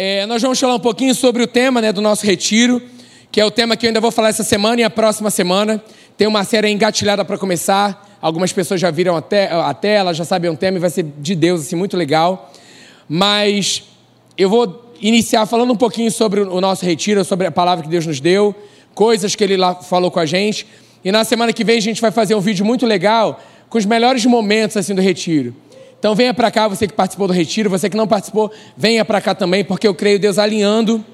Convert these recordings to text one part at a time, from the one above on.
É, nós vamos falar um pouquinho sobre o tema né, do nosso retiro, que é o tema que eu ainda vou falar essa semana e a próxima semana. Tem uma série engatilhada para começar. Algumas pessoas já viram até a tela, já sabem o tema e vai ser de Deus, assim, muito legal. Mas eu vou iniciar falando um pouquinho sobre o nosso retiro, sobre a palavra que Deus nos deu, coisas que Ele lá falou com a gente. E na semana que vem a gente vai fazer um vídeo muito legal com os melhores momentos assim do retiro. Então venha para cá, você que participou do retiro, você que não participou, venha para cá também, porque eu creio Deus alinhando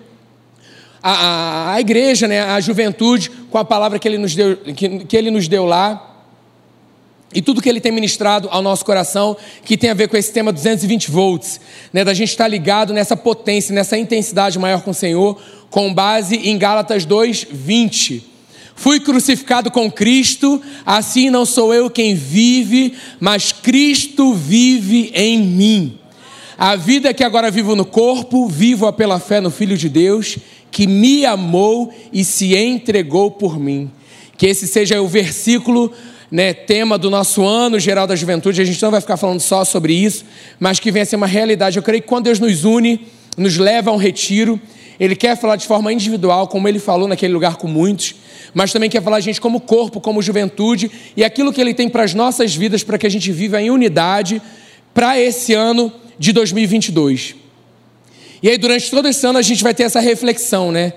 a, a, a, igreja, né, a juventude, com a palavra que Ele nos deu, que, que Ele nos deu lá. E tudo que ele tem ministrado ao nosso coração, que tem a ver com esse tema 220 volts, né, da gente estar ligado nessa potência, nessa intensidade maior com o Senhor, com base em Gálatas 2, 20. Fui crucificado com Cristo, assim não sou eu quem vive, mas Cristo vive em mim. A vida que agora vivo no corpo, vivo-a pela fé no Filho de Deus, que me amou e se entregou por mim. Que esse seja o versículo, né, tema do nosso ano geral da juventude. A gente não vai ficar falando só sobre isso, mas que venha a ser uma realidade. Eu creio que quando Deus nos une, nos leva a um retiro, Ele quer falar de forma individual, como Ele falou naquele lugar com muitos mas também quer falar a gente como corpo, como juventude e aquilo que Ele tem para as nossas vidas, para que a gente viva em unidade para esse ano de 2022. E aí, durante todo esse ano, a gente vai ter essa reflexão, né?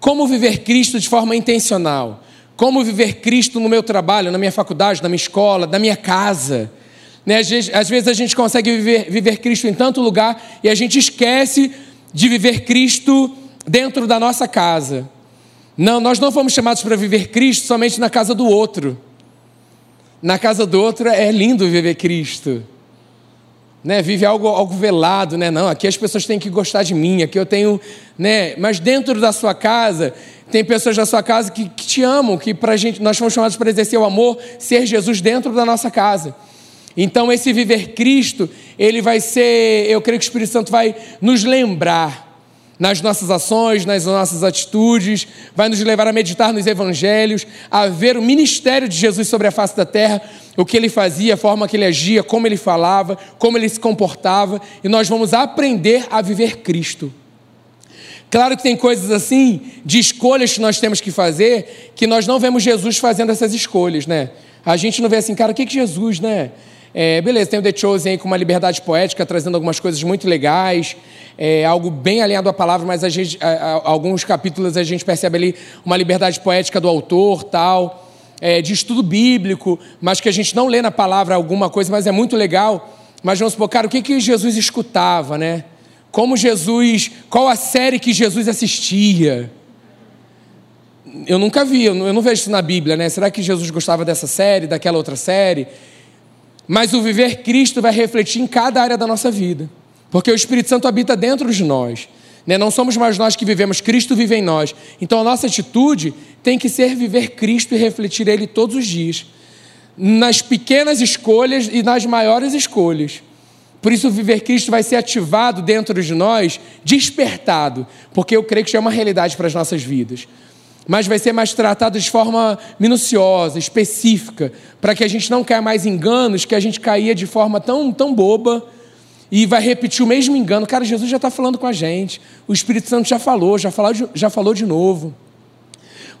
Como viver Cristo de forma intencional? Como viver Cristo no meu trabalho, na minha faculdade, na minha escola, na minha casa? Né? Às, vezes, às vezes a gente consegue viver, viver Cristo em tanto lugar e a gente esquece de viver Cristo dentro da nossa casa. Não, nós não fomos chamados para viver Cristo somente na casa do outro. Na casa do outro é lindo viver Cristo. Né, vive algo, algo velado, né? Não, aqui as pessoas têm que gostar de mim, aqui eu tenho, né? Mas dentro da sua casa tem pessoas da sua casa que, que te amam, que para gente nós fomos chamados para exercer o amor, ser Jesus dentro da nossa casa. Então esse viver Cristo, ele vai ser, eu creio que o Espírito Santo vai nos lembrar nas nossas ações, nas nossas atitudes, vai nos levar a meditar nos evangelhos, a ver o ministério de Jesus sobre a face da terra, o que ele fazia, a forma que ele agia, como ele falava, como ele se comportava, e nós vamos aprender a viver Cristo. Claro que tem coisas assim, de escolhas que nós temos que fazer, que nós não vemos Jesus fazendo essas escolhas, né? A gente não vê assim, cara, o que que Jesus, né? É, beleza, tem o The Chosen aí com uma liberdade poética, trazendo algumas coisas muito legais, é, algo bem alinhado à palavra, mas a gente, a, a, alguns capítulos a gente percebe ali uma liberdade poética do autor, tal, é, de estudo bíblico, mas que a gente não lê na palavra alguma coisa, mas é muito legal. Mas vamos supor, cara, o que, que Jesus escutava, né? Como Jesus, qual a série que Jesus assistia? Eu nunca vi, eu não, eu não vejo isso na Bíblia, né? Será que Jesus gostava dessa série, daquela outra série? Mas o viver Cristo vai refletir em cada área da nossa vida, porque o Espírito Santo habita dentro de nós. Né? Não somos mais nós que vivemos, Cristo vive em nós. Então a nossa atitude tem que ser viver Cristo e refletir Ele todos os dias, nas pequenas escolhas e nas maiores escolhas. Por isso, o viver Cristo vai ser ativado dentro de nós, despertado, porque eu creio que já é uma realidade para as nossas vidas mas vai ser mais tratado de forma minuciosa, específica, para que a gente não caia mais enganos que a gente caía de forma tão, tão boba e vai repetir o mesmo engano. Cara, Jesus já está falando com a gente, o Espírito Santo já falou, já falou, já falou de novo.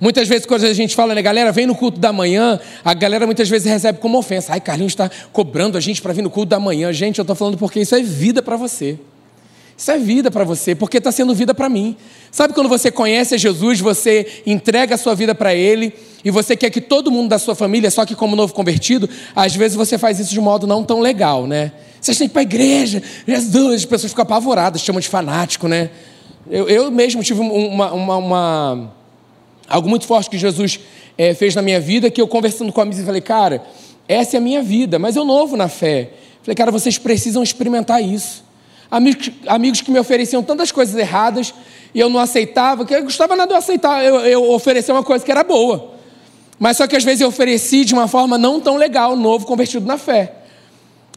Muitas vezes, quando a gente fala, né, galera, vem no culto da manhã, a galera muitas vezes recebe como ofensa. Ai, Carlinhos está cobrando a gente para vir no culto da manhã. Gente, eu estou falando porque isso é vida para você. Isso é vida para você, porque está sendo vida para mim. Sabe quando você conhece Jesus, você entrega a sua vida para Ele e você quer que todo mundo da sua família, só que como novo convertido, às vezes você faz isso de modo não tão legal, né? Vocês têm que ir para a igreja, Jesus, as pessoas ficam apavoradas, chamam de fanático, né? Eu, eu mesmo tive uma, uma, uma, algo muito forte que Jesus é, fez na minha vida, que eu conversando com amigos, falei, cara, essa é a minha vida, mas eu novo na fé. Falei, cara, vocês precisam experimentar isso amigos, amigos que me ofereciam tantas coisas erradas e eu não aceitava, que eu gostava nada de aceitar, eu, eu oferecer uma coisa que era boa. Mas só que às vezes eu ofereci de uma forma não tão legal, novo, convertido na fé.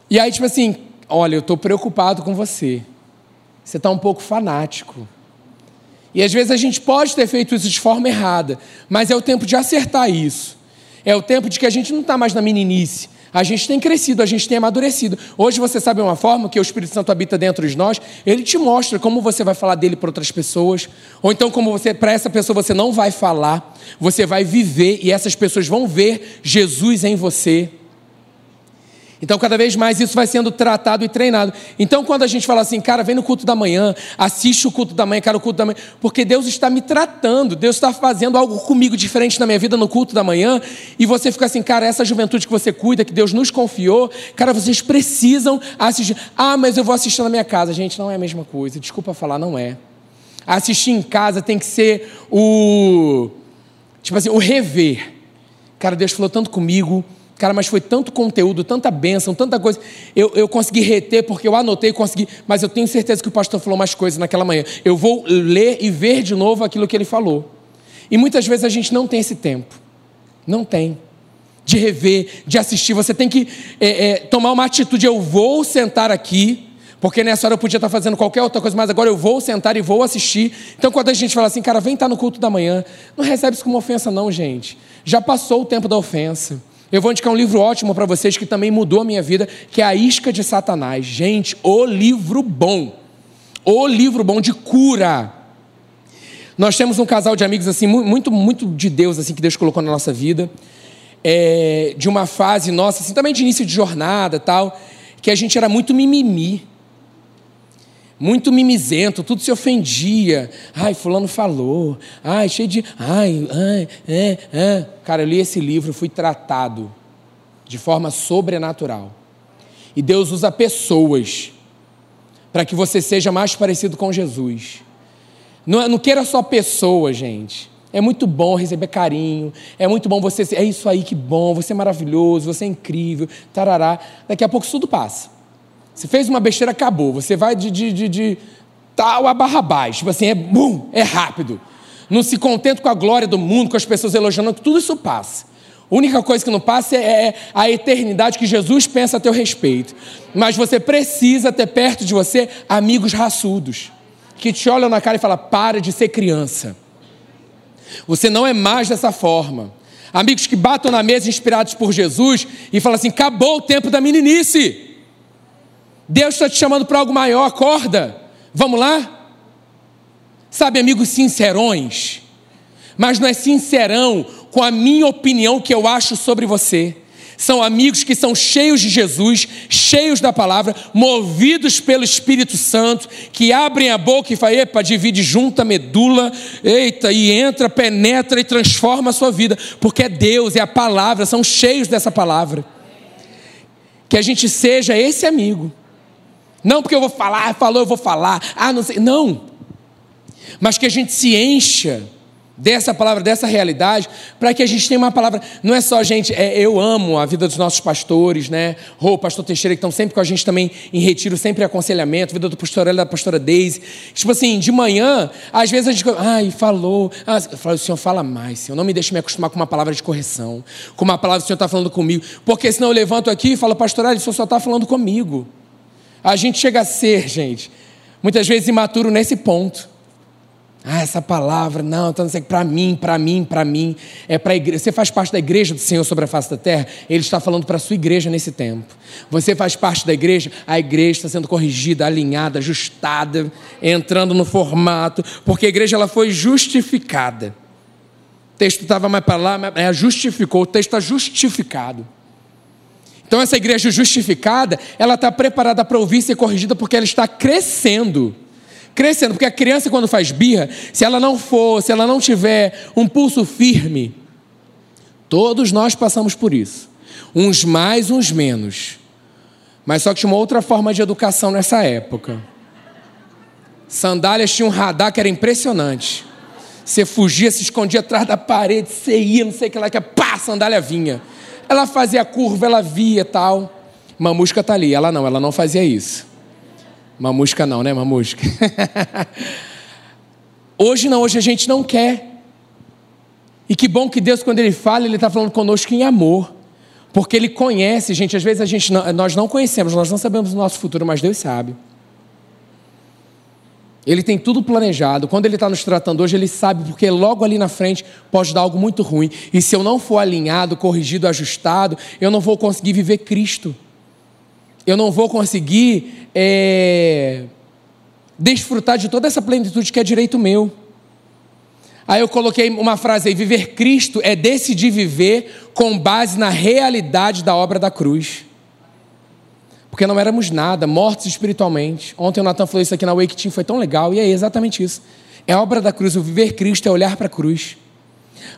E aí, tipo assim, olha, eu estou preocupado com você. Você está um pouco fanático. E às vezes a gente pode ter feito isso de forma errada, mas é o tempo de acertar isso. É o tempo de que a gente não está mais na meninice. A gente tem crescido, a gente tem amadurecido. Hoje você sabe uma forma que o Espírito Santo habita dentro de nós, ele te mostra como você vai falar dele para outras pessoas, ou então como você para essa pessoa você não vai falar, você vai viver e essas pessoas vão ver Jesus em você. Então, cada vez mais isso vai sendo tratado e treinado. Então, quando a gente fala assim, cara, vem no culto da manhã, assiste o culto da manhã, cara, o culto da manhã, porque Deus está me tratando, Deus está fazendo algo comigo diferente na minha vida no culto da manhã, e você fica assim, cara, essa juventude que você cuida, que Deus nos confiou, cara, vocês precisam assistir. Ah, mas eu vou assistir na minha casa. Gente, não é a mesma coisa, desculpa falar, não é. Assistir em casa tem que ser o. Tipo assim, o rever. Cara, Deus falou tanto comigo Cara, mas foi tanto conteúdo, tanta bênção, tanta coisa. Eu, eu consegui reter porque eu anotei, consegui, mas eu tenho certeza que o pastor falou mais coisas naquela manhã. Eu vou ler e ver de novo aquilo que ele falou. E muitas vezes a gente não tem esse tempo. Não tem. De rever, de assistir. Você tem que é, é, tomar uma atitude. Eu vou sentar aqui, porque nessa hora eu podia estar fazendo qualquer outra coisa, mas agora eu vou sentar e vou assistir. Então, quando a gente fala assim, cara, vem estar no culto da manhã, não recebe isso como ofensa, não, gente. Já passou o tempo da ofensa. Eu vou indicar um livro ótimo para vocês que também mudou a minha vida, que é A Isca de Satanás. Gente, o livro bom. O livro bom de cura. Nós temos um casal de amigos assim muito muito de Deus assim que Deus colocou na nossa vida, é, de uma fase nossa assim também de início de jornada tal, que a gente era muito mimimi muito mimizento, tudo se ofendia. Ai, fulano falou. Ai, cheio de. Ai, ai, é, é. Cara, eu li esse livro, fui tratado de forma sobrenatural. E Deus usa pessoas para que você seja mais parecido com Jesus. Não, não queira só pessoas, gente. É muito bom receber carinho, é muito bom você. É isso aí, que bom, você é maravilhoso, você é incrível, tarará. Daqui a pouco tudo passa. Você fez uma besteira, acabou. Você vai de, de, de, de tal a barra baixo. Tipo assim, é bum, é rápido. Não se contenta com a glória do mundo, com as pessoas elogiando, tudo isso passa. A única coisa que não passa é, é a eternidade que Jesus pensa a teu respeito. Mas você precisa ter perto de você amigos raçudos, que te olham na cara e falam: para de ser criança. Você não é mais dessa forma. Amigos que batam na mesa inspirados por Jesus e falam assim: acabou o tempo da meninice. Deus está te chamando para algo maior, acorda. Vamos lá? Sabe, amigos sincerões, mas não é sincerão com a minha opinião que eu acho sobre você. São amigos que são cheios de Jesus, cheios da palavra, movidos pelo Espírito Santo, que abrem a boca e falam, epa, divide junta a medula, eita, e entra, penetra e transforma a sua vida, porque é Deus, é a palavra, são cheios dessa palavra. Que a gente seja esse amigo não porque eu vou falar, ah, falou, eu vou falar. Ah, não sei. Não. Mas que a gente se encha dessa palavra, dessa realidade, para que a gente tenha uma palavra. Não é só, gente, é, eu amo a vida dos nossos pastores, né? O pastor Teixeira, que estão sempre com a gente também em retiro, sempre em aconselhamento, vida do pastor e da pastora Deise. Tipo assim, de manhã, às vezes a gente. Ai, falou. Ah, eu falo, o senhor fala mais, senhor. Não me deixe me acostumar com uma palavra de correção, com uma palavra que o senhor está falando comigo. Porque senão eu levanto aqui e falo, pastor, o senhor só está falando comigo. A gente chega a ser, gente, muitas vezes imaturo nesse ponto. Ah, essa palavra, não, então, para mim, para mim, para mim, é para igreja. Você faz parte da igreja do Senhor sobre a face da terra, Ele está falando para a sua igreja nesse tempo. Você faz parte da igreja, a igreja está sendo corrigida, alinhada, ajustada, entrando no formato, porque a igreja ela foi justificada. O texto estava mais para lá, mas é, justificou, o texto está justificado. Então, essa igreja justificada, ela está preparada para ouvir e ser corrigida porque ela está crescendo. Crescendo, porque a criança, quando faz birra, se ela não for, se ela não tiver um pulso firme, todos nós passamos por isso. Uns mais, uns menos. Mas só que tinha uma outra forma de educação nessa época. Sandálias tinham um radar que era impressionante. Você fugia, se escondia atrás da parede, você ia, não sei o que lá, que pá, a sandália vinha. Ela fazia curva, ela via tal. Mamusca tá ali. Ela não, ela não fazia isso. Mamusca não, né, Mamusca? hoje não, hoje a gente não quer. E que bom que Deus, quando Ele fala, Ele está falando conosco em amor. Porque Ele conhece, gente. Às vezes a gente não, nós não conhecemos, nós não sabemos o nosso futuro, mas Deus sabe. Ele tem tudo planejado. Quando ele está nos tratando hoje, ele sabe, porque logo ali na frente pode dar algo muito ruim. E se eu não for alinhado, corrigido, ajustado, eu não vou conseguir viver Cristo. Eu não vou conseguir é, desfrutar de toda essa plenitude que é direito meu. Aí eu coloquei uma frase aí: viver Cristo é decidir viver com base na realidade da obra da cruz porque não éramos nada, mortos espiritualmente. Ontem o Natan falou isso aqui na Wake Team, foi tão legal, e é exatamente isso. É obra da cruz, o viver Cristo é olhar para a cruz.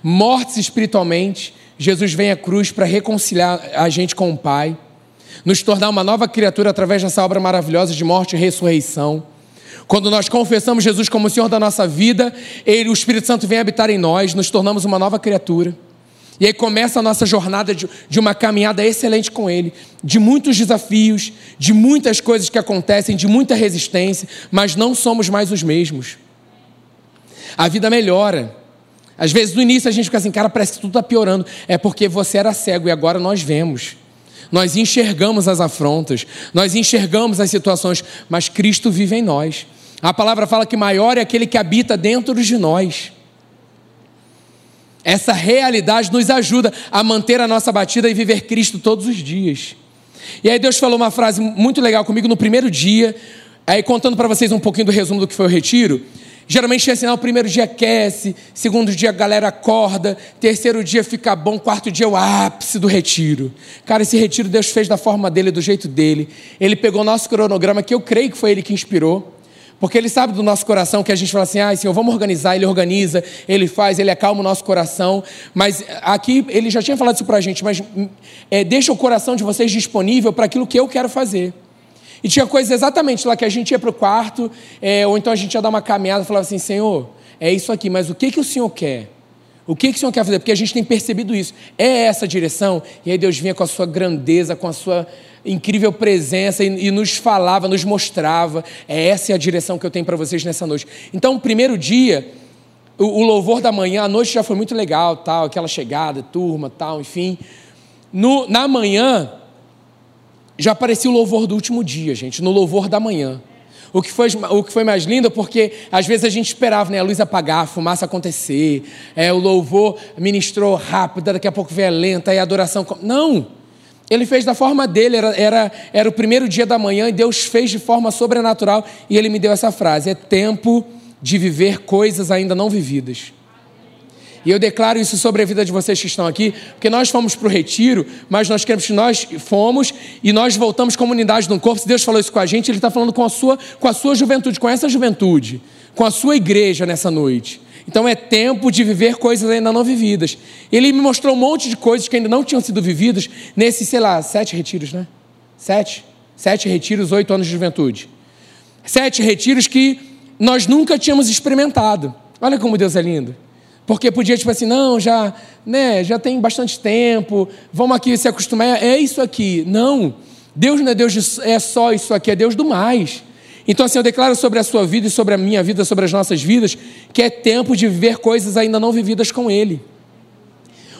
Mortos espiritualmente, Jesus vem à cruz para reconciliar a gente com o Pai, nos tornar uma nova criatura através dessa obra maravilhosa de morte e ressurreição. Quando nós confessamos Jesus como o Senhor da nossa vida, ele, o Espírito Santo vem habitar em nós, nos tornamos uma nova criatura. E aí começa a nossa jornada de, de, uma caminhada excelente com Ele, de muitos desafios, de muitas coisas que acontecem, de muita resistência, mas não somos mais os mesmos. A vida melhora. Às vezes no início a gente fica assim, cara, parece que tudo está piorando. É porque você era cego e agora nós vemos. Nós enxergamos as afrontas, nós enxergamos as situações, mas Cristo vive em nós. A palavra fala que maior é aquele que habita dentro de nós. Essa realidade nos ajuda a manter a nossa batida e viver Cristo todos os dias. E aí Deus falou uma frase muito legal comigo no primeiro dia, aí contando para vocês um pouquinho do resumo do que foi o retiro. Geralmente é assim, ah, o primeiro dia aquece, segundo dia a galera acorda, terceiro dia fica bom, quarto dia é o ápice do retiro. Cara, esse retiro Deus fez da forma dele, do jeito dele. Ele pegou nosso cronograma, que eu creio que foi ele que inspirou. Porque Ele sabe do nosso coração que a gente fala assim, ah, Senhor, vamos organizar. Ele organiza, Ele faz, Ele acalma o nosso coração. Mas aqui Ele já tinha falado isso para a gente, mas é, deixa o coração de vocês disponível para aquilo que eu quero fazer. E tinha coisas exatamente lá que a gente ia para o quarto, é, ou então a gente ia dar uma caminhada e falava assim, Senhor, é isso aqui, mas o que, que o Senhor quer? O que, que o Senhor quer fazer? Porque a gente tem percebido isso. É essa direção? E aí Deus vinha com a sua grandeza, com a sua incrível presença e, e, nos falava, nos mostrava. É essa é a direção que eu tenho para vocês nessa noite. Então, o primeiro dia, o, o, louvor da manhã, a noite já foi muito legal, tal, aquela chegada, turma, tal, enfim. No, na manhã, já aparecia o louvor do último dia, gente, no louvor da manhã. O que, foi, o que foi mais lindo, porque às vezes a gente esperava né, a luz apagar, a fumaça acontecer, é, o louvor ministrou rápido, daqui a pouco veio lenta, e a adoração. Não! Ele fez da forma dele, era, era, era o primeiro dia da manhã e Deus fez de forma sobrenatural e ele me deu essa frase: é tempo de viver coisas ainda não vividas. E eu declaro isso sobre a vida de vocês que estão aqui, porque nós fomos para o retiro, mas nós queremos que nós fomos e nós voltamos como unidade no corpo. Se Deus falou isso com a gente, Ele está falando com a sua, com a sua juventude, com essa juventude, com a sua igreja nessa noite. Então é tempo de viver coisas ainda não vividas. Ele me mostrou um monte de coisas que ainda não tinham sido vividas nesses, sei lá, sete retiros, né? Sete? Sete retiros, oito anos de juventude. Sete retiros que nós nunca tínhamos experimentado. Olha como Deus é lindo. Porque podia, tipo assim, não, já, né, já tem bastante tempo, vamos aqui se acostumar, é isso aqui. Não. Deus não é Deus de, é só isso aqui, é Deus do mais. Então, assim, eu declaro sobre a sua vida e sobre a minha vida, sobre as nossas vidas, que é tempo de viver coisas ainda não vividas com Ele.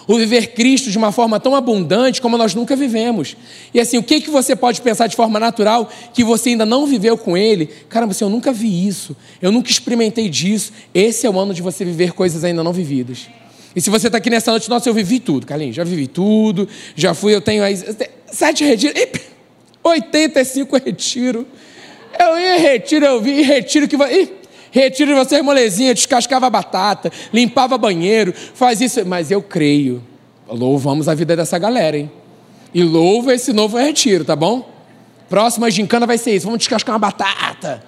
O viver Cristo de uma forma tão abundante como nós nunca vivemos. E assim, o que, que você pode pensar de forma natural que você ainda não viveu com Ele? Caramba, assim, eu nunca vi isso, eu nunca experimentei disso. Esse é o ano de você viver coisas ainda não vividas. E se você está aqui nessa noite, nossa, eu vivi tudo, Carlinhos, já vivi tudo, já fui, eu tenho aí sete retiros, 85 retiros. Eu ia retiro, eu vi, retiro que vai. Retiro de vocês, molezinha, descascava batata, limpava banheiro, faz isso. Mas eu creio. Louvamos a vida dessa galera, hein? E louva esse novo retiro, tá bom? Próxima gincana vai ser isso. Vamos descascar uma batata,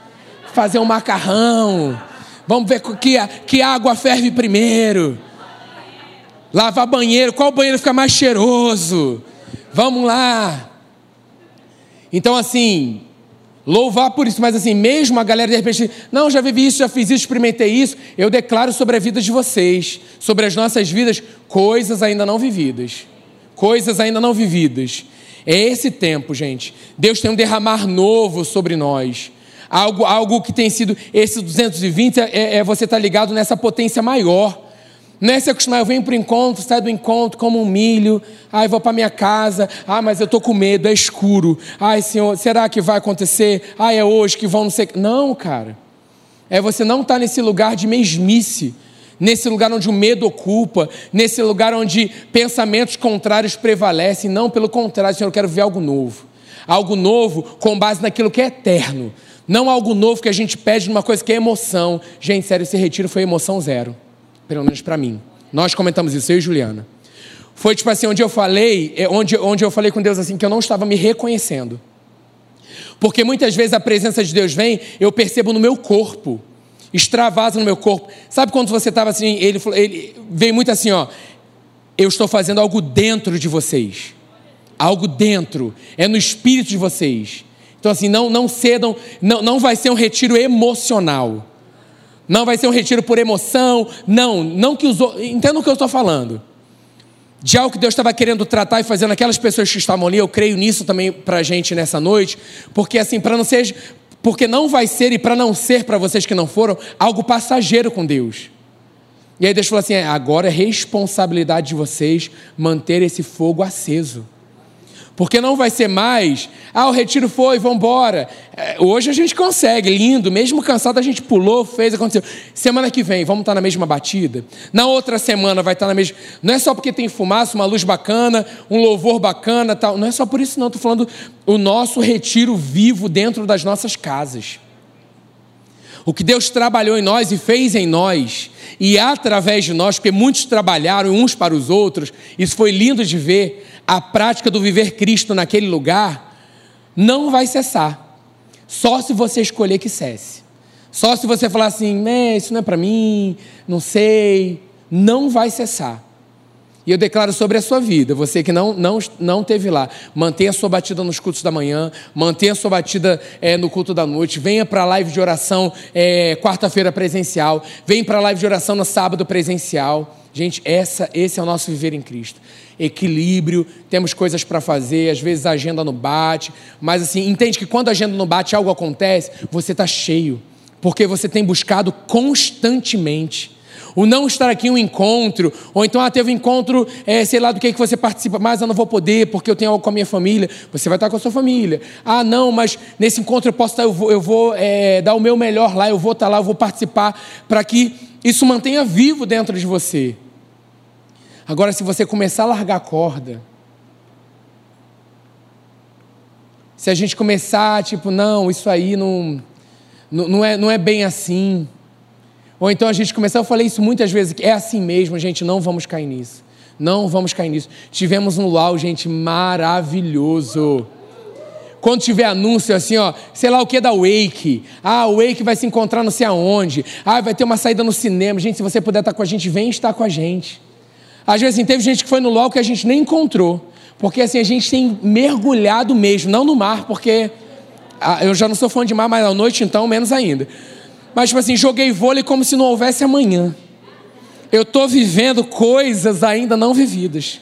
fazer um macarrão. Vamos ver que, que água ferve primeiro. Lavar banheiro, qual banheiro fica mais cheiroso? Vamos lá. Então, assim, louvar por isso, mas assim, mesmo a galera de repente, não, já vivi isso, já fiz isso, experimentei isso, eu declaro sobre a vida de vocês, sobre as nossas vidas, coisas ainda não vividas. Coisas ainda não vividas. É esse tempo, gente. Deus tem um derramar novo sobre nós. Algo, algo que tem sido. Esse 220 é, é você estar tá ligado nessa potência maior não é se acostumar, eu venho para o encontro, saio do encontro, como um milho, ai, vou para minha casa, ah, mas eu estou com medo, é escuro, ai, Senhor, será que vai acontecer? Ai, é hoje que vão, não sei. Não, cara. É você não estar tá nesse lugar de mesmice, nesse lugar onde o medo ocupa, nesse lugar onde pensamentos contrários prevalecem. Não, pelo contrário, Senhor, eu quero ver algo novo. Algo novo com base naquilo que é eterno. Não algo novo que a gente pede numa coisa que é emoção. Gente, sério, esse retiro foi emoção zero. Pelo menos para mim. Nós comentamos isso, eu e Juliana. Foi tipo assim, onde eu falei, é, onde, onde eu falei com Deus assim, que eu não estava me reconhecendo. Porque muitas vezes a presença de Deus vem, eu percebo no meu corpo, extravasa no meu corpo. Sabe quando você estava assim, ele, ele veio muito assim, ó, eu estou fazendo algo dentro de vocês. Algo dentro, é no espírito de vocês. Então assim, não, não cedam, não, não vai ser um retiro emocional. Não vai ser um retiro por emoção, não, não que os entendam o que eu estou falando. De algo que Deus estava querendo tratar e fazer naquelas pessoas que estavam ali, eu creio nisso também para a gente nessa noite, porque assim, para não ser, porque não vai ser e para não ser para vocês que não foram, algo passageiro com Deus. E aí Deus falou assim: é, agora é responsabilidade de vocês manter esse fogo aceso. Porque não vai ser mais, ah, o retiro foi, vamos embora. É, hoje a gente consegue, lindo, mesmo cansado, a gente pulou, fez, aconteceu. Semana que vem, vamos estar na mesma batida. Na outra semana vai estar na mesma. Não é só porque tem fumaça, uma luz bacana, um louvor bacana, tal. Não é só por isso, não. Estou falando o nosso retiro vivo dentro das nossas casas. O que Deus trabalhou em nós e fez em nós, e através de nós, porque muitos trabalharam uns para os outros, isso foi lindo de ver a prática do viver Cristo naquele lugar não vai cessar. Só se você escolher que cesse. Só se você falar assim, isso não é para mim, não sei, não vai cessar. E eu declaro sobre a sua vida, você que não, não, não teve lá, mantenha a sua batida nos cultos da manhã, mantenha a sua batida é, no culto da noite, venha para a live de oração é, quarta-feira presencial, venha para a live de oração no sábado presencial. Gente, essa, esse é o nosso viver em Cristo equilíbrio, temos coisas para fazer, às vezes a agenda não bate, mas assim, entende que quando a agenda não bate, algo acontece, você está cheio, porque você tem buscado constantemente. O não estar aqui em um encontro, ou então ah, teve um encontro, é, sei lá do que, que você participa, mas eu não vou poder porque eu tenho algo com a minha família. Você vai estar com a sua família. Ah, não, mas nesse encontro eu posso estar, eu vou, eu vou é, dar o meu melhor lá, eu vou estar lá, eu vou participar, para que isso mantenha vivo dentro de você. Agora, se você começar a largar a corda, se a gente começar, tipo, não, isso aí não, não, é, não é bem assim. Ou então a gente começar, eu falei isso muitas vezes, é assim mesmo, gente, não vamos cair nisso. Não vamos cair nisso. Tivemos um luau, gente, maravilhoso. Quando tiver anúncio assim, ó, sei lá o que da Wake. Ah, o Wake vai se encontrar não sei aonde. Ah, vai ter uma saída no cinema. Gente, se você puder estar com a gente, vem estar com a gente. Às vezes, assim, teve gente que foi no LOL que a gente nem encontrou. Porque, assim, a gente tem mergulhado mesmo, não no mar, porque ah, eu já não sou fã de mar, mas à noite, então, menos ainda. Mas, tipo assim, joguei vôlei como se não houvesse amanhã. Eu estou vivendo coisas ainda não vividas.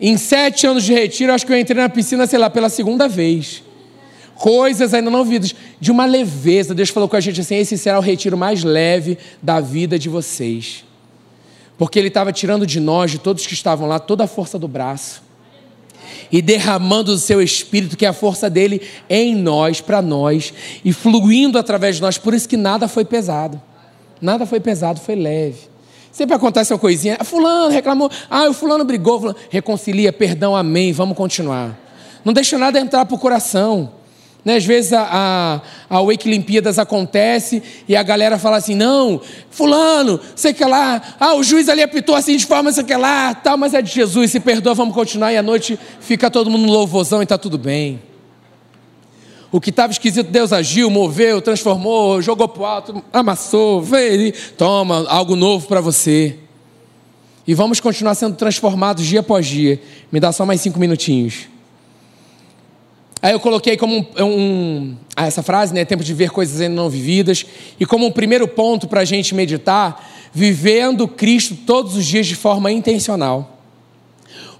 Em sete anos de retiro, acho que eu entrei na piscina, sei lá, pela segunda vez. Coisas ainda não vividas, de uma leveza. Deus falou com a gente assim: esse será o retiro mais leve da vida de vocês porque ele estava tirando de nós, de todos que estavam lá, toda a força do braço e derramando o seu espírito, que é a força dele em nós, para nós, e fluindo através de nós. Por isso que nada foi pesado. Nada foi pesado, foi leve. Sempre acontece uma coisinha, ah, fulano reclamou, ah, o fulano brigou, fulano. reconcilia, perdão, amém, vamos continuar. Não deixa nada entrar para o coração. Né? Às vezes a, a, a Wake Olimpíadas acontece e a galera fala assim: não, Fulano, sei que lá, ah, o juiz ali apitou assim de forma, sei que lá, tal, mas é de Jesus, se perdoa, vamos continuar. E à noite fica todo mundo louvozão e está tudo bem. O que estava esquisito, Deus agiu, moveu, transformou, jogou para alto, amassou, veio, toma algo novo para você. E vamos continuar sendo transformados dia após dia. Me dá só mais cinco minutinhos. Aí eu coloquei como um, um, ah, essa frase, né? Tempo de ver coisas ainda não vividas. E como um primeiro ponto para a gente meditar, vivendo Cristo todos os dias de forma intencional.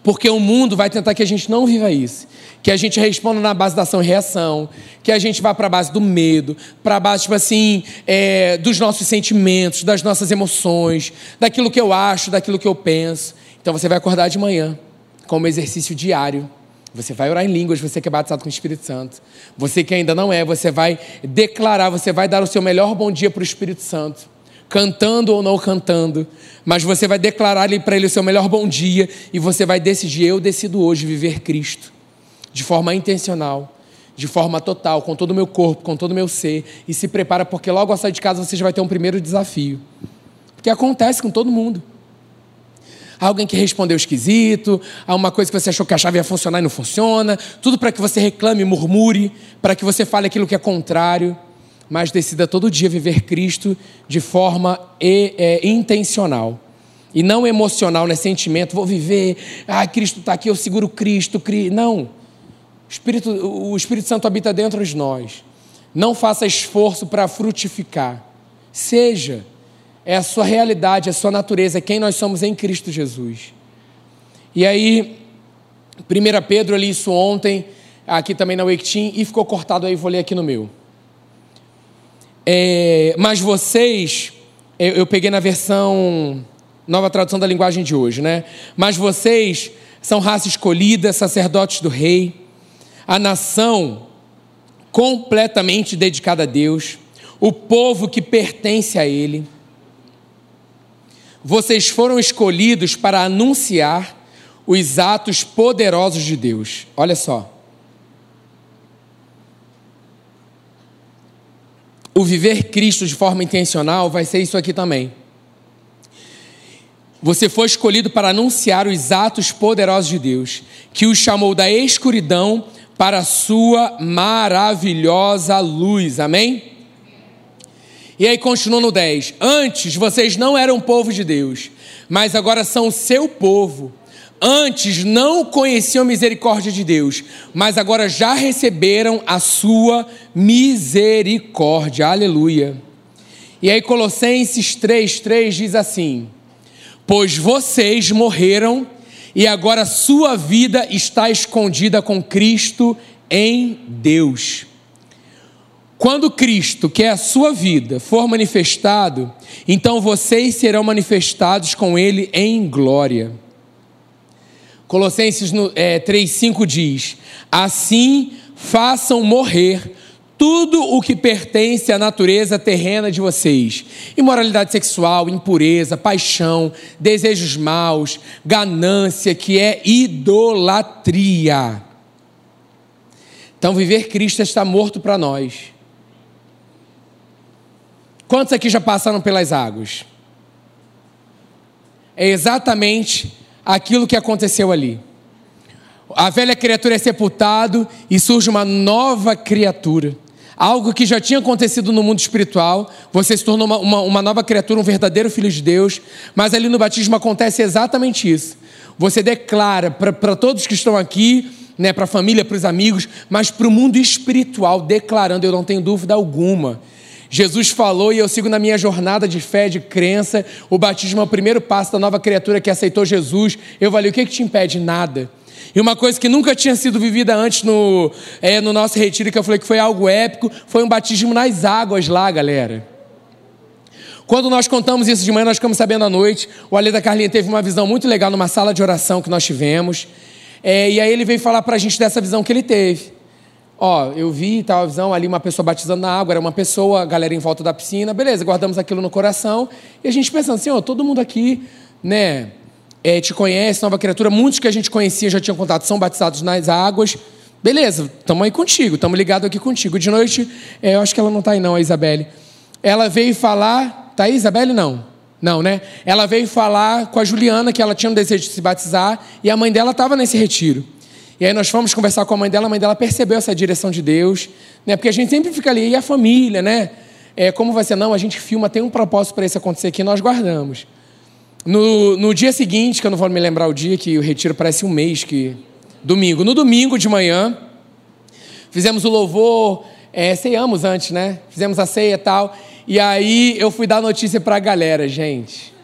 Porque o mundo vai tentar que a gente não viva isso. Que a gente responda na base da ação e reação. Que a gente vá para a base do medo, para a base, tipo assim, é, dos nossos sentimentos, das nossas emoções, daquilo que eu acho, daquilo que eu penso. Então você vai acordar de manhã, como exercício diário Você vai orar em línguas, você que é batizado com o Espírito Santo. Você que ainda não é, você vai declarar, você vai dar o seu melhor bom dia para o Espírito Santo. Cantando ou não cantando, mas você vai declarar para ele o seu melhor bom dia e você vai decidir: eu decido hoje viver Cristo de forma intencional, de forma total, com todo o meu corpo, com todo o meu ser, e se prepara, porque logo ao sair de casa você já vai ter um primeiro desafio. Porque acontece com todo mundo. Alguém que respondeu esquisito, há uma coisa que você achou que a chave ia funcionar e não funciona, tudo para que você reclame, murmure, para que você fale aquilo que é contrário, mas decida todo dia viver Cristo de forma e, é, intencional e não emocional, né? Sentimento, vou viver, ah, Cristo está aqui, eu seguro Cristo, Cristo. Não. O Espírito, o Espírito Santo habita dentro de nós. Não faça esforço para frutificar. Seja. É a sua realidade, a sua natureza, é quem nós somos em Cristo Jesus. E aí, 1 Pedro, eu li isso ontem, aqui também na Wake e ficou cortado aí, vou ler aqui no meu. É, mas vocês, eu, eu peguei na versão, nova tradução da linguagem de hoje, né? Mas vocês são raça escolhida, sacerdotes do rei, a nação completamente dedicada a Deus, o povo que pertence a Ele. Vocês foram escolhidos para anunciar os atos poderosos de Deus. Olha só. O viver Cristo de forma intencional vai ser isso aqui também. Você foi escolhido para anunciar os atos poderosos de Deus, que os chamou da escuridão para a sua maravilhosa luz. Amém? E aí continua no 10: Antes vocês não eram povo de Deus, mas agora são o seu povo. Antes não conheciam a misericórdia de Deus, mas agora já receberam a sua misericórdia. Aleluia. E aí Colossenses 3:3 diz assim: Pois vocês morreram e agora sua vida está escondida com Cristo em Deus. Quando Cristo, que é a sua vida, for manifestado, então vocês serão manifestados com Ele em glória. Colossenses é, 3,5 diz: Assim façam morrer tudo o que pertence à natureza terrena de vocês: imoralidade sexual, impureza, paixão, desejos maus, ganância, que é idolatria. Então, viver Cristo está morto para nós. Quantos aqui já passaram pelas águas? É exatamente aquilo que aconteceu ali. A velha criatura é sepultado e surge uma nova criatura algo que já tinha acontecido no mundo espiritual, você se tornou uma, uma, uma nova criatura, um verdadeiro filho de Deus, mas ali no batismo acontece exatamente isso. Você declara para todos que estão aqui, né, para a família, para os amigos, mas para o mundo espiritual, declarando, eu não tenho dúvida alguma. Jesus falou e eu sigo na minha jornada de fé, de crença. O batismo é o primeiro passo da nova criatura que aceitou Jesus. Eu falei: o que, que te impede? Nada. E uma coisa que nunca tinha sido vivida antes no, é, no nosso retiro, que eu falei que foi algo épico, foi um batismo nas águas lá, galera. Quando nós contamos isso de manhã, nós ficamos sabendo à noite. O Ale da Carlinha teve uma visão muito legal numa sala de oração que nós tivemos. É, e aí ele veio falar para a gente dessa visão que ele teve. Ó, eu vi tal visão ali, uma pessoa batizando na água, era uma pessoa, a galera em volta da piscina, beleza, guardamos aquilo no coração. E a gente pensando assim, ó, todo mundo aqui, né, é, te conhece, nova criatura. Muitos que a gente conhecia já tinham contato, são batizados nas águas. Beleza, estamos aí contigo, estamos ligados aqui contigo. De noite, é, eu acho que ela não está aí não, a Isabelle. Ela veio falar, tá aí Isabelle? Não. Não, né? Ela veio falar com a Juliana que ela tinha um desejo de se batizar e a mãe dela estava nesse retiro. E aí nós fomos conversar com a mãe dela, a mãe dela percebeu essa direção de Deus, né? Porque a gente sempre fica ali, e a família, né? É, como vai ser? Não, a gente filma, tem um propósito para isso acontecer aqui, nós guardamos. No, no dia seguinte, que eu não vou me lembrar o dia, que o retiro parece um mês, que. Domingo. No domingo de manhã, fizemos o louvor, é, ceiamos antes, né? Fizemos a ceia e tal. E aí eu fui dar notícia para a galera, gente.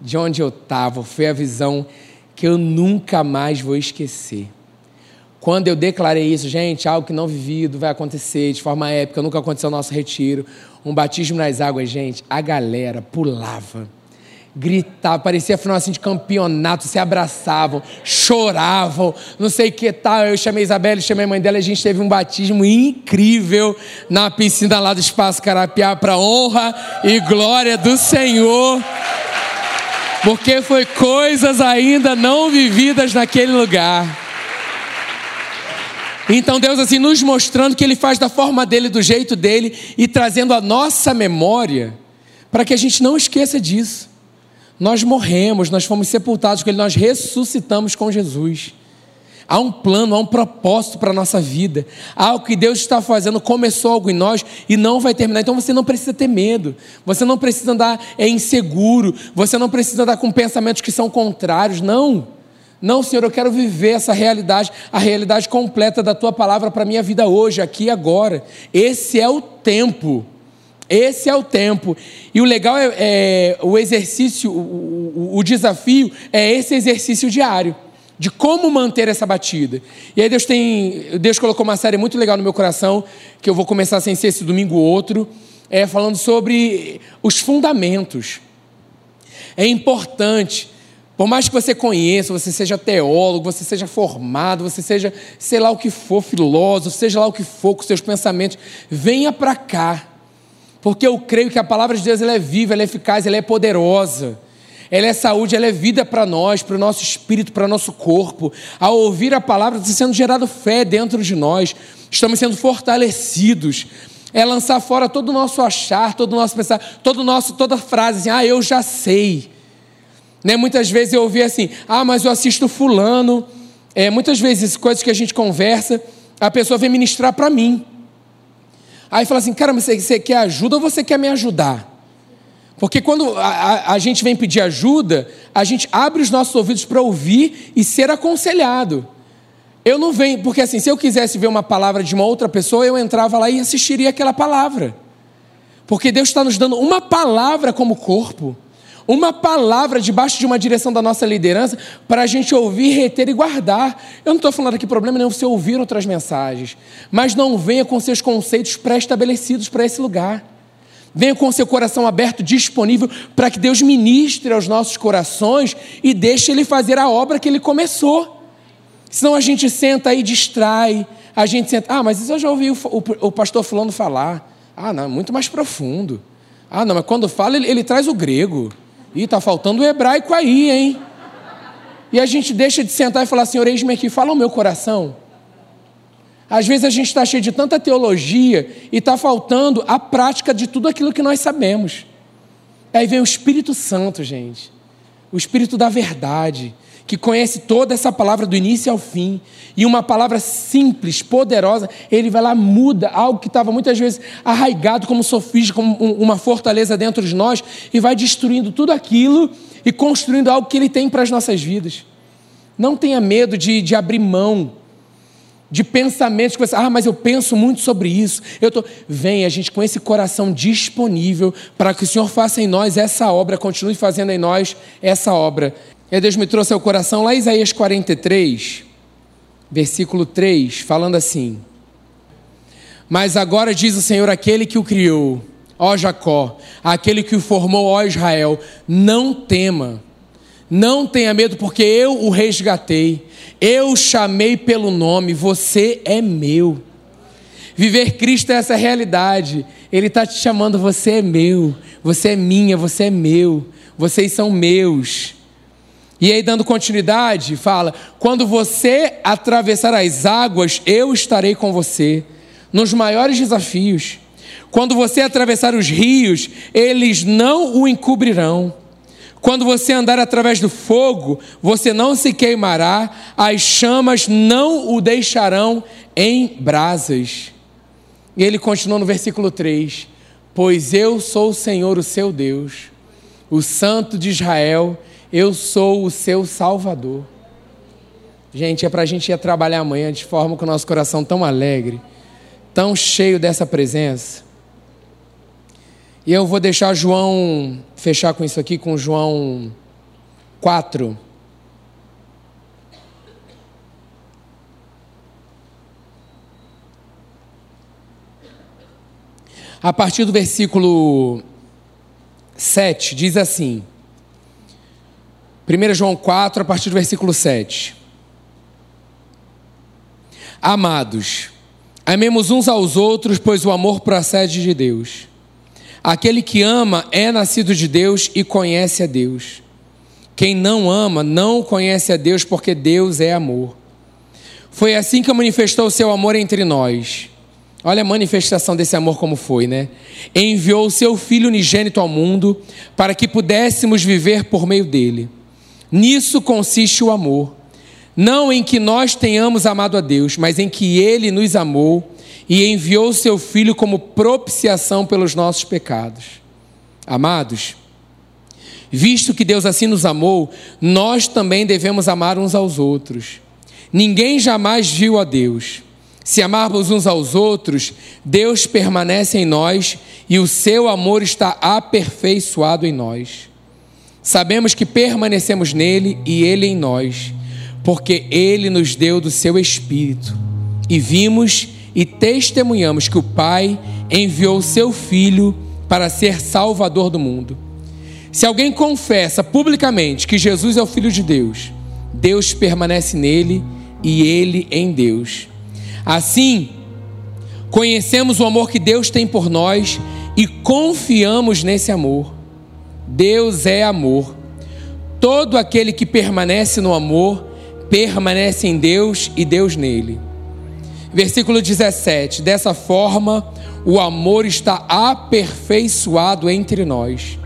De onde eu estava, foi a visão que eu nunca mais vou esquecer. Quando eu declarei isso, gente, algo que não vivido vai acontecer de forma épica, nunca aconteceu no nosso retiro. Um batismo nas águas, gente, a galera pulava gritavam, parecia final assim de campeonato, se abraçavam, choravam, não sei o que tal. Eu chamei a Isabela, chamei a mãe dela, a gente teve um batismo incrível na piscina lá do Espaço Carapiá para honra e glória do Senhor. Porque foi coisas ainda não vividas naquele lugar. Então Deus assim nos mostrando que ele faz da forma dele, do jeito dele e trazendo a nossa memória para que a gente não esqueça disso. Nós morremos, nós fomos sepultados com Ele, nós ressuscitamos com Jesus. Há um plano, há um propósito para a nossa vida. Há o que Deus está fazendo, começou algo em nós e não vai terminar. Então você não precisa ter medo, você não precisa andar é, inseguro, você não precisa andar com pensamentos que são contrários. Não. Não, Senhor, eu quero viver essa realidade, a realidade completa da tua palavra para a minha vida hoje, aqui e agora. Esse é o tempo. Esse é o tempo. E o legal é, é o exercício, o, o, o, desafio é esse exercício diário, de como manter essa batida. E aí Deus tem. Deus colocou uma série muito legal no meu coração, que eu vou começar sem ser esse domingo ou outro, é, falando sobre os fundamentos. É importante. Por mais que você conheça, você seja teólogo, você seja formado, você seja, sei lá o que for, filósofo, seja lá o que for com seus pensamentos, venha para cá porque eu creio que a palavra de Deus ela é viva, ela é eficaz, ela é poderosa. Ela é saúde, ela é vida para nós, para o nosso espírito, para o nosso corpo. Ao ouvir a palavra, está sendo gerado fé dentro de nós, estamos sendo fortalecidos. É lançar fora todo o nosso achar, todo o nosso pensar, todo nosso, toda frase assim, ah, eu já sei. Né? Muitas vezes eu ouvi assim, ah, mas eu assisto fulano. É, muitas vezes, coisas que a gente conversa, a pessoa vem ministrar para mim. Aí fala assim, cara, você, você quer ajuda ou você quer me ajudar? Porque quando a, a, a gente vem pedir ajuda, a gente abre os nossos ouvidos para ouvir e ser aconselhado. Eu não venho, porque assim, se eu quisesse ver uma palavra de uma outra pessoa, eu entrava lá e assistiria aquela palavra. Porque Deus está nos dando uma palavra como corpo uma palavra debaixo de uma direção da nossa liderança para a gente ouvir, reter e guardar. Eu não estou falando aqui problema nenhum você ouvir outras mensagens, mas não venha com seus conceitos pré-estabelecidos para esse lugar. Venha com seu coração aberto, disponível, para que Deus ministre aos nossos corações e deixe Ele fazer a obra que Ele começou. Senão a gente senta e distrai, a gente senta, ah, mas isso eu já ouvi o, o, o pastor fulano falar. Ah, não, é muito mais profundo. Ah, não, mas quando fala, ele, ele traz o grego. Ih, está faltando o hebraico aí, hein? E a gente deixa de sentar e falar, Senhor, eis-me aqui, fala o meu coração. Às vezes a gente está cheio de tanta teologia e está faltando a prática de tudo aquilo que nós sabemos. Aí vem o Espírito Santo, gente. O Espírito da verdade que conhece toda essa palavra do início ao fim, e uma palavra simples, poderosa, ele vai lá, muda algo que estava muitas vezes arraigado como sofisma, como uma fortaleza dentro de nós, e vai destruindo tudo aquilo e construindo algo que ele tem para as nossas vidas. Não tenha medo de, de abrir mão de pensamentos que você, ah, mas eu penso muito sobre isso. Eu tô, vem a gente com esse coração disponível para que o Senhor faça em nós essa obra, continue fazendo em nós essa obra. E Deus me trouxe ao coração lá Isaías 43, versículo 3, falando assim: Mas agora diz o Senhor, aquele que o criou, ó Jacó, aquele que o formou, ó Israel, não tema, não tenha medo, porque eu o resgatei, eu o chamei pelo nome, você é meu. Viver Cristo é essa realidade, Ele está te chamando, você é meu, você é minha, você é meu, vocês são meus. E aí, dando continuidade, fala: quando você atravessar as águas, eu estarei com você nos maiores desafios. Quando você atravessar os rios, eles não o encobrirão. Quando você andar através do fogo, você não se queimará, as chamas não o deixarão em brasas. E ele continua no versículo 3: Pois eu sou o Senhor, o seu Deus, o Santo de Israel eu sou o seu Salvador. Gente, é para a gente ir trabalhar amanhã de forma com o nosso coração tão alegre, tão cheio dessa presença. E eu vou deixar João fechar com isso aqui, com João 4. A partir do versículo 7, diz assim: 1 João 4, a partir do versículo 7. Amados, amemos uns aos outros, pois o amor procede de Deus. Aquele que ama é nascido de Deus e conhece a Deus. Quem não ama não conhece a Deus, porque Deus é amor. Foi assim que manifestou o seu amor entre nós. Olha a manifestação desse amor como foi, né? Enviou o seu filho unigênito ao mundo para que pudéssemos viver por meio dele. Nisso consiste o amor. Não em que nós tenhamos amado a Deus, mas em que ele nos amou e enviou seu filho como propiciação pelos nossos pecados. Amados, visto que Deus assim nos amou, nós também devemos amar uns aos outros. Ninguém jamais viu a Deus. Se amarmos uns aos outros, Deus permanece em nós e o seu amor está aperfeiçoado em nós. Sabemos que permanecemos nele e ele em nós, porque ele nos deu do seu Espírito. E vimos e testemunhamos que o Pai enviou o seu Filho para ser Salvador do mundo. Se alguém confessa publicamente que Jesus é o Filho de Deus, Deus permanece nele e ele em Deus. Assim, conhecemos o amor que Deus tem por nós e confiamos nesse amor. Deus é amor. Todo aquele que permanece no amor, permanece em Deus e Deus nele. Versículo 17: Dessa forma, o amor está aperfeiçoado entre nós,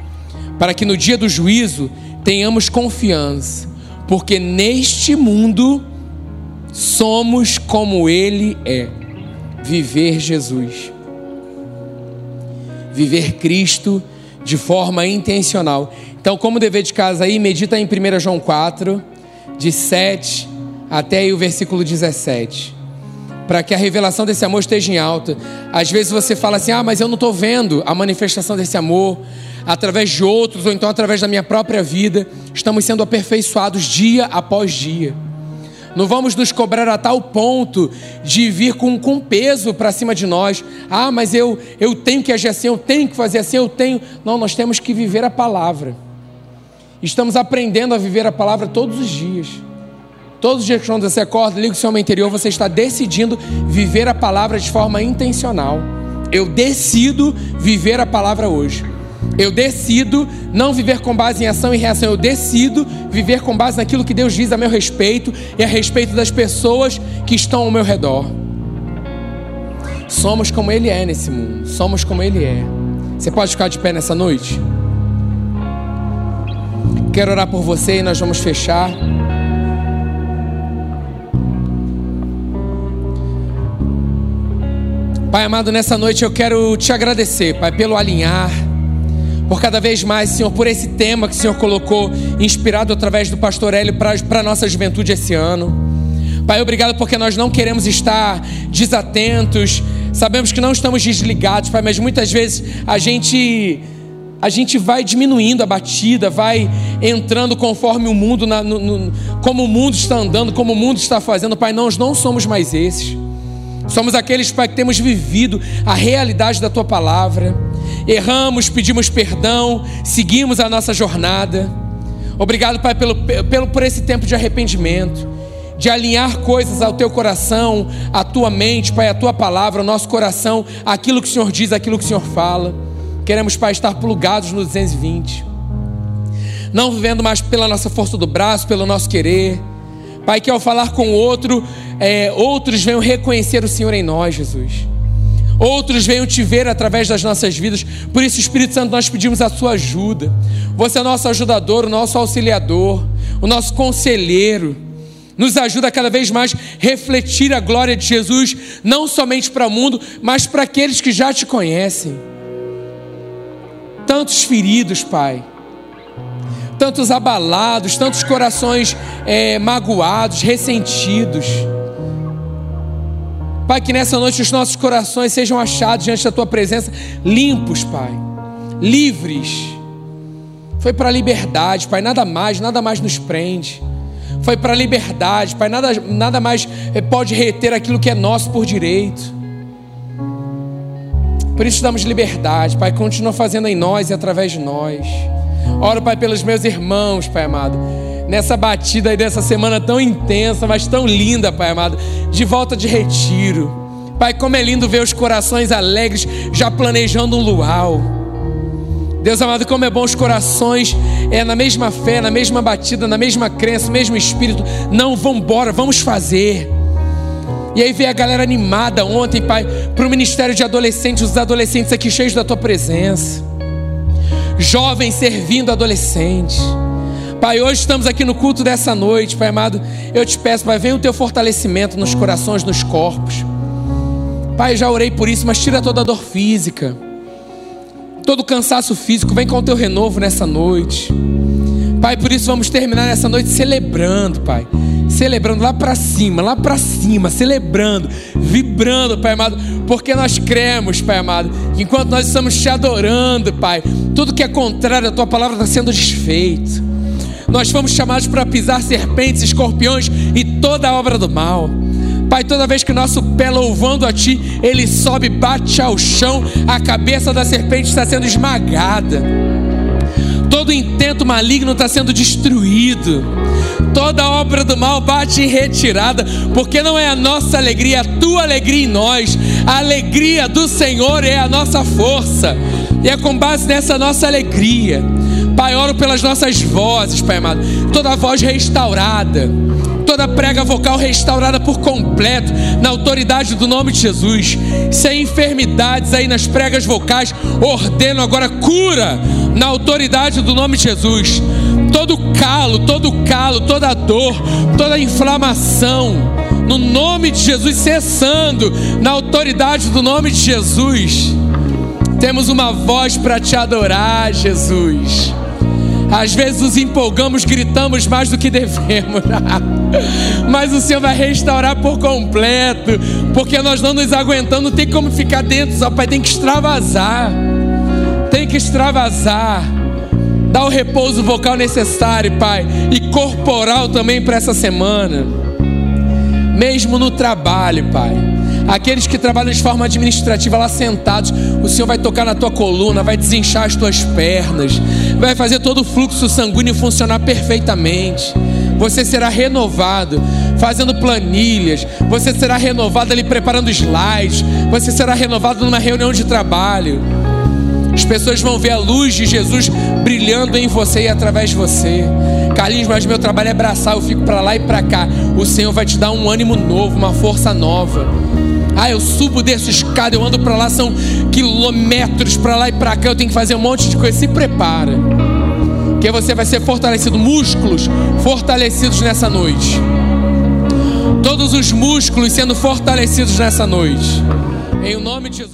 para que no dia do juízo tenhamos confiança, porque neste mundo Somos como Ele é. Viver Jesus. Viver Cristo de forma intencional. Então, como dever de casa aí, medita em 1 João 4, de 7 até o versículo 17. Para que a revelação desse amor esteja em alta. Às vezes você fala assim: ah, mas eu não estou vendo a manifestação desse amor através de outros, ou então através da minha própria vida. Estamos sendo aperfeiçoados dia após dia. Não vamos nos cobrar a tal ponto de vir com, com peso para cima de nós. Ah, mas eu, eu tenho que agir assim, eu tenho que fazer assim, eu tenho. Não, nós temos que viver a palavra. Estamos aprendendo a viver a palavra todos os dias. Todos os dias quando você acorda, liga o seu homem interior, você está decidindo viver a palavra de forma intencional. Eu decido viver a palavra hoje. Eu decido não viver com base em ação e reação, eu decido viver com base naquilo que Deus diz a meu respeito e a respeito das pessoas que estão ao meu redor. Somos como Ele é nesse mundo, somos como Ele é. Você pode ficar de pé nessa noite? Quero orar por você e nós vamos fechar. Pai amado, nessa noite eu quero te agradecer, Pai, pelo alinhar por cada vez mais, Senhor, por esse tema que o Senhor colocou, inspirado através do pastor Hélio para a nossa juventude esse ano. Pai, obrigado porque nós não queremos estar desatentos, sabemos que não estamos desligados, Pai, mas muitas vezes a gente a gente vai diminuindo a batida, vai entrando conforme o mundo, na, no, no, como o mundo está andando, como o mundo está fazendo. Pai, nós não somos mais esses. Somos aqueles, Pai, que temos vivido a realidade da Tua palavra erramos, pedimos perdão, seguimos a nossa jornada. Obrigado, Pai, pelo, pelo, por esse tempo de arrependimento, de alinhar coisas ao teu coração, à tua mente, Pai, à tua palavra, ao nosso coração, aquilo que o Senhor diz, aquilo que o Senhor fala. Queremos, Pai, estar plugados no 220. Não vivendo mais pela nossa força do braço, pelo nosso querer. Pai, que ao falar com outro, é, outros venham reconhecer o Senhor em nós, Jesus outros venham te ver através das nossas vidas. Por isso, Espírito Santo, nós pedimos a sua ajuda. Você é nosso ajudador, o nosso auxiliador, o nosso conselheiro. Nos ajuda a cada vez mais refletir a glória de Jesus, não somente para o mundo, mas para aqueles que já te conhecem. Tantos feridos, Pai, tantos abalados, tantos corações é, magoados, ressentidos Pai, que nessa noite os nossos corações sejam achados diante da tua presença, limpos, Pai, livres. Foi para a liberdade, Pai, nada mais, nada mais nos prende. Foi para a liberdade, Pai, nada, nada mais eh, pode reter aquilo que é nosso por direito. Por isso damos liberdade, Pai, continua fazendo em nós e através de nós. Oro, Pai, pelos meus irmãos, Pai amado nessa batida aí dessa semana tão intensa, mas tão linda, Pai amado, de volta de retiro. Pai, como é lindo ver os corações alegres já planejando um luau. Deus amado, como é bom os corações é na mesma fé, na mesma batida, na mesma crença, no mesmo espírito. Não, vamos embora, vamos fazer. E aí veio a galera animada ontem, Pai, para o ministério de adolescentes, os adolescentes aqui cheios da Tua presença. Jovens servindo adolescentes. Pai, hoje estamos aqui no culto dessa noite, Pai amado. Eu te peço, Pai, venha o teu fortalecimento nos corações, nos corpos. Pai, já orei por isso, mas tira toda a dor física, todo o cansaço físico, vem com o teu renovo nessa noite. Pai, por isso vamos terminar nessa noite celebrando, Pai. Celebrando lá para cima, lá para cima, celebrando, vibrando, Pai amado, porque nós cremos, Pai amado, que enquanto nós estamos te adorando, Pai, tudo que é contrário à tua palavra está sendo desfeito. Nós fomos chamados para pisar serpentes, escorpiões e toda a obra do mal. Pai, toda vez que o nosso pé louvando a Ti, ele sobe, bate ao chão, a cabeça da serpente está sendo esmagada. Todo intento maligno está sendo destruído. Toda obra do mal bate em retirada, porque não é a nossa alegria, é a tua alegria em nós. A alegria do Senhor é a nossa força, e é com base nessa nossa alegria Pai, oro pelas nossas vozes, Pai amado. Toda voz restaurada, toda prega vocal restaurada por completo, na autoridade do nome de Jesus. Sem enfermidades aí nas pregas vocais, ordeno agora cura na autoridade do nome de Jesus. Todo calo, todo calo, toda dor, toda inflamação, no nome de Jesus, cessando, na autoridade do nome de Jesus. Temos uma voz para te adorar, Jesus. Às vezes nos empolgamos, gritamos mais do que devemos. Mas o Senhor vai restaurar por completo, porque nós não nos aguentamos, não tem como ficar dentro, só Pai, tem que extravasar. Tem que extravasar. Dá o repouso vocal necessário, Pai, e corporal também para essa semana. Mesmo no trabalho, Pai Aqueles que trabalham de forma administrativa lá sentados, o Senhor vai tocar na tua coluna, vai desinchar as tuas pernas, vai fazer todo o fluxo sanguíneo funcionar perfeitamente. Você será renovado, fazendo planilhas, você será renovado ali preparando slides, você será renovado numa reunião de trabalho. As pessoas vão ver a luz de Jesus brilhando em você e através de você. Carlinhos, mas meu trabalho é abraçar, eu fico para lá e para cá. O Senhor vai te dar um ânimo novo, uma força nova. Ah, eu subo dessa escada, eu ando para lá, são quilômetros para lá e para cá, eu tenho que fazer um monte de coisa. Se prepara, que você vai ser fortalecido, músculos fortalecidos nessa noite. Todos os músculos sendo fortalecidos nessa noite. Em nome de Jesus.